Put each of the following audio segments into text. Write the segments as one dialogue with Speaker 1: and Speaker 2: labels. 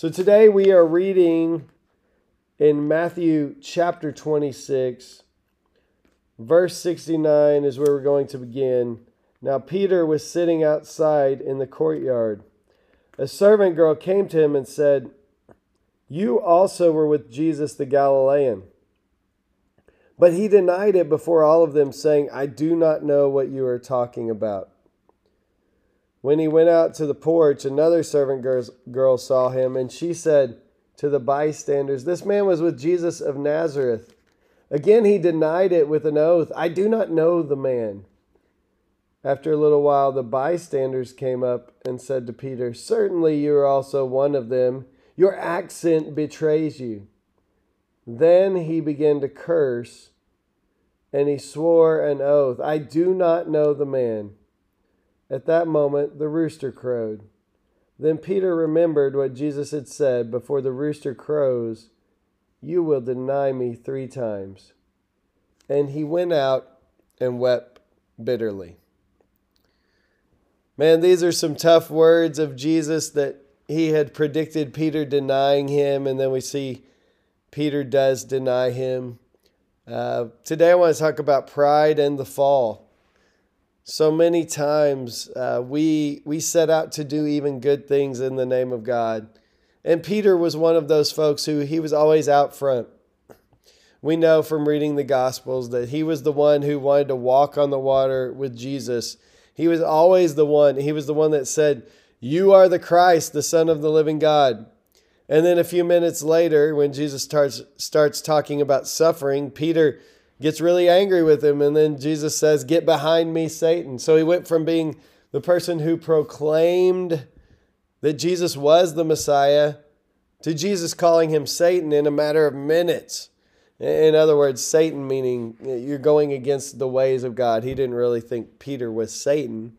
Speaker 1: So today we are reading in Matthew chapter 26, verse 69 is where we're going to begin. Now, Peter was sitting outside in the courtyard. A servant girl came to him and said, You also were with Jesus the Galilean. But he denied it before all of them, saying, I do not know what you are talking about. When he went out to the porch, another servant girl saw him, and she said to the bystanders, This man was with Jesus of Nazareth. Again, he denied it with an oath, I do not know the man. After a little while, the bystanders came up and said to Peter, Certainly you are also one of them. Your accent betrays you. Then he began to curse, and he swore an oath, I do not know the man. At that moment, the rooster crowed. Then Peter remembered what Jesus had said before the rooster crows, You will deny me three times. And he went out and wept bitterly. Man, these are some tough words of Jesus that he had predicted Peter denying him, and then we see Peter does deny him. Uh, today, I want to talk about pride and the fall so many times uh, we we set out to do even good things in the name of God. And Peter was one of those folks who he was always out front. We know from reading the Gospels that he was the one who wanted to walk on the water with Jesus. He was always the one. He was the one that said, You are the Christ, the Son of the living God. And then a few minutes later, when Jesus starts, starts talking about suffering, Peter gets really angry with him. And then Jesus says, Get behind me, Satan. So he went from being the person who proclaimed that Jesus was the Messiah to Jesus calling him Satan in a matter of minutes. In other words, Satan meaning you're going against the ways of God. He didn't really think Peter was Satan.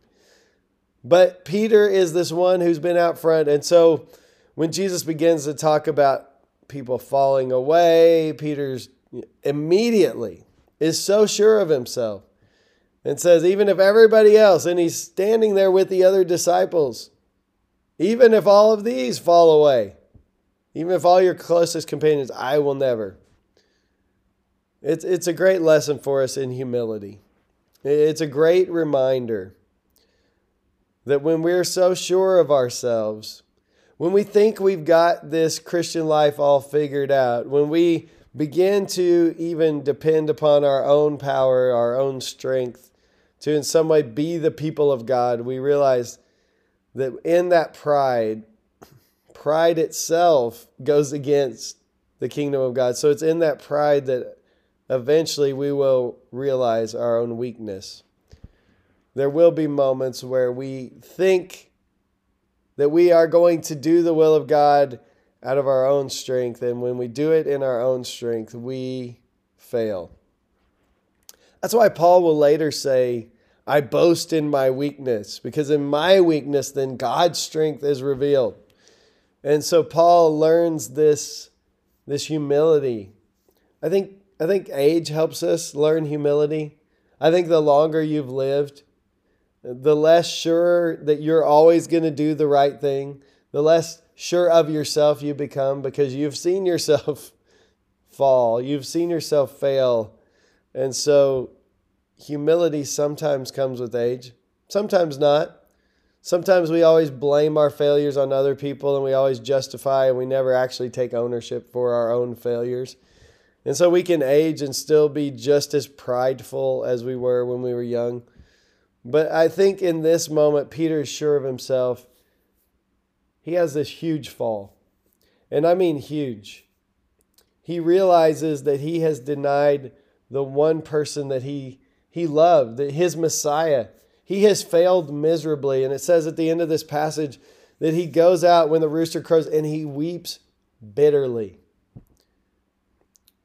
Speaker 1: But Peter is this one who's been out front. And so when Jesus begins to talk about people falling away, Peter's immediately is so sure of himself and says, even if everybody else, and he's standing there with the other disciples, even if all of these fall away, even if all your closest companions, I will never. It's, it's a great lesson for us in humility. It's a great reminder that when we're so sure of ourselves, when we think we've got this Christian life all figured out, when we begin to even depend upon our own power, our own strength, to in some way be the people of God, we realize that in that pride, pride itself goes against the kingdom of God. So it's in that pride that eventually we will realize our own weakness. There will be moments where we think that we are going to do the will of God out of our own strength. And when we do it in our own strength, we fail. That's why Paul will later say, I boast in my weakness, because in my weakness, then God's strength is revealed. And so Paul learns this, this humility. I think, I think age helps us learn humility. I think the longer you've lived, the less sure that you're always going to do the right thing, the less sure of yourself you become because you've seen yourself fall, you've seen yourself fail. And so humility sometimes comes with age, sometimes not. Sometimes we always blame our failures on other people and we always justify and we never actually take ownership for our own failures. And so we can age and still be just as prideful as we were when we were young. But I think in this moment, Peter is sure of himself he has this huge fall. And I mean huge. He realizes that he has denied the one person that he, he loved, that his Messiah. He has failed miserably. And it says at the end of this passage that he goes out when the rooster crows and he weeps bitterly.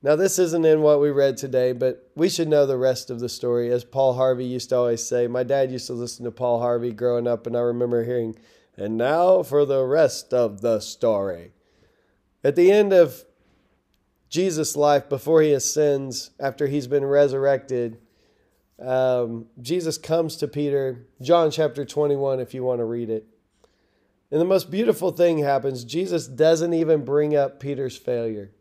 Speaker 1: Now, this isn't in what we read today, but we should know the rest of the story. As Paul Harvey used to always say, my dad used to listen to Paul Harvey growing up, and I remember hearing, and now for the rest of the story. At the end of Jesus' life, before he ascends, after he's been resurrected, um, Jesus comes to Peter, John chapter 21, if you want to read it. And the most beautiful thing happens Jesus doesn't even bring up Peter's failure.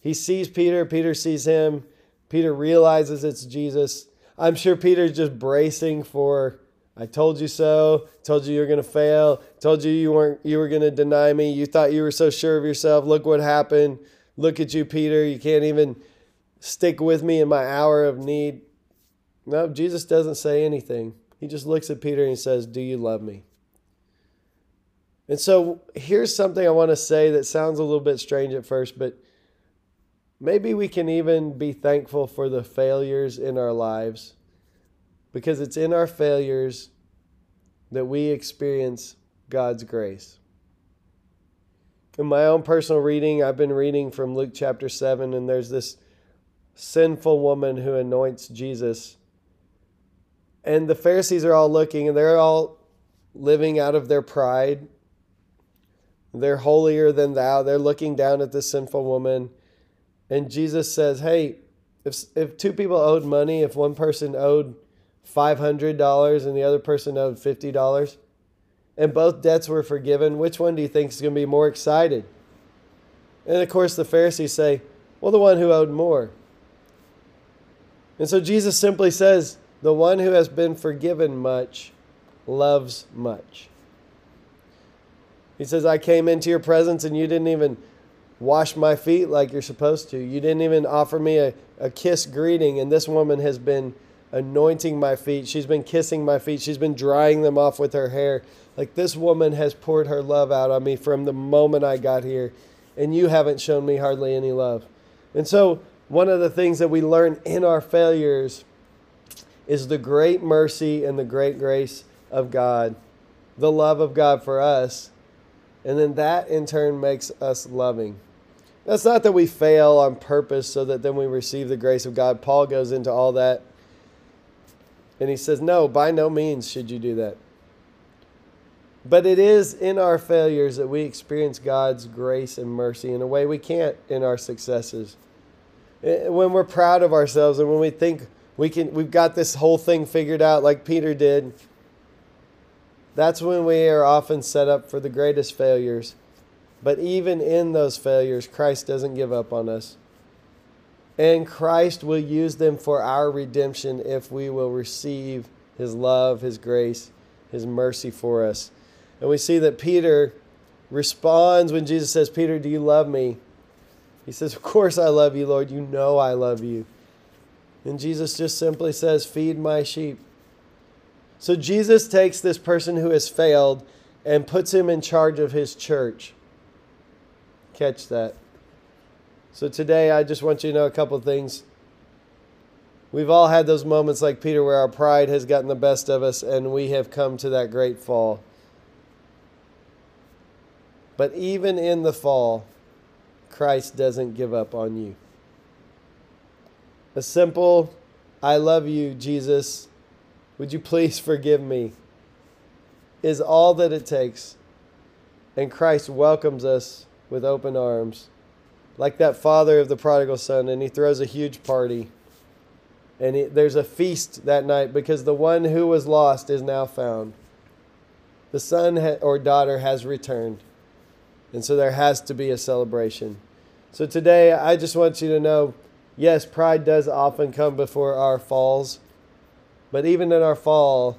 Speaker 1: He sees Peter, Peter sees him, Peter realizes it's Jesus. I'm sure Peter's just bracing for I told you so, told you you were going to fail, told you you weren't you were going to deny me. You thought you were so sure of yourself. Look what happened. Look at you, Peter. You can't even stick with me in my hour of need. No, Jesus doesn't say anything. He just looks at Peter and he says, "Do you love me?" And so here's something I want to say that sounds a little bit strange at first, but maybe we can even be thankful for the failures in our lives because it's in our failures that we experience God's grace. In my own personal reading, I've been reading from Luke chapter 7, and there's this sinful woman who anoints Jesus. And the Pharisees are all looking, and they're all living out of their pride they're holier than thou. They're looking down at this sinful woman. And Jesus says, Hey, if, if two people owed money, if one person owed $500 and the other person owed $50, and both debts were forgiven, which one do you think is going to be more excited? And of course, the Pharisees say, Well, the one who owed more. And so Jesus simply says, The one who has been forgiven much loves much. He says, I came into your presence and you didn't even wash my feet like you're supposed to. You didn't even offer me a, a kiss greeting. And this woman has been anointing my feet. She's been kissing my feet. She's been drying them off with her hair. Like this woman has poured her love out on me from the moment I got here. And you haven't shown me hardly any love. And so, one of the things that we learn in our failures is the great mercy and the great grace of God, the love of God for us and then that in turn makes us loving. That's not that we fail on purpose so that then we receive the grace of God. Paul goes into all that. And he says, No, by no means should you do that. But it is in our failures that we experience God's grace and mercy in a way we can't in our successes. Eh, when we're proud of ourselves and when we think we can we've got this whole thing figured out like Peter did, that's when we are often set up for the greatest failures. But even in those failures, Christ doesn't give up on us. And Christ will use them for our redemption if we will receive his love, his grace, his mercy for us. And we see that Peter responds when Jesus says, Peter, do you love me? He says, Of course I love you, Lord. You know I love you. And Jesus just simply says, Feed my sheep. So Jesus takes this person who has failed and puts him in charge of his church. Catch that. So today, I just want you to know a couple things. We've all had those moments like Peter where our pride has gotten the best of us and we have come to that great fall. But even in the fall, Christ doesn't give up on you. A simple, I love you, Jesus, would you please forgive me? Is all that it takes. And Christ welcomes us with open arms, like that father of the prodigal son, and he throws a huge party. And he, there's a feast that night because the one who was lost is now found. The son ha- or daughter has returned. And so there has to be a celebration. So today, I just want you to know yes, pride does often come before our falls. But even in our fall,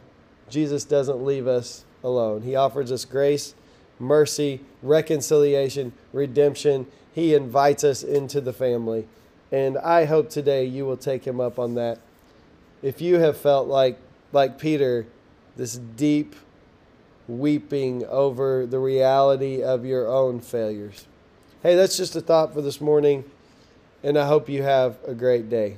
Speaker 1: Jesus doesn't leave us alone. He offers us grace, mercy, reconciliation, redemption. He invites us into the family. And I hope today you will take him up on that. If you have felt like like Peter, this deep weeping over the reality of your own failures. Hey, that's just a thought for this morning, and I hope you have a great day.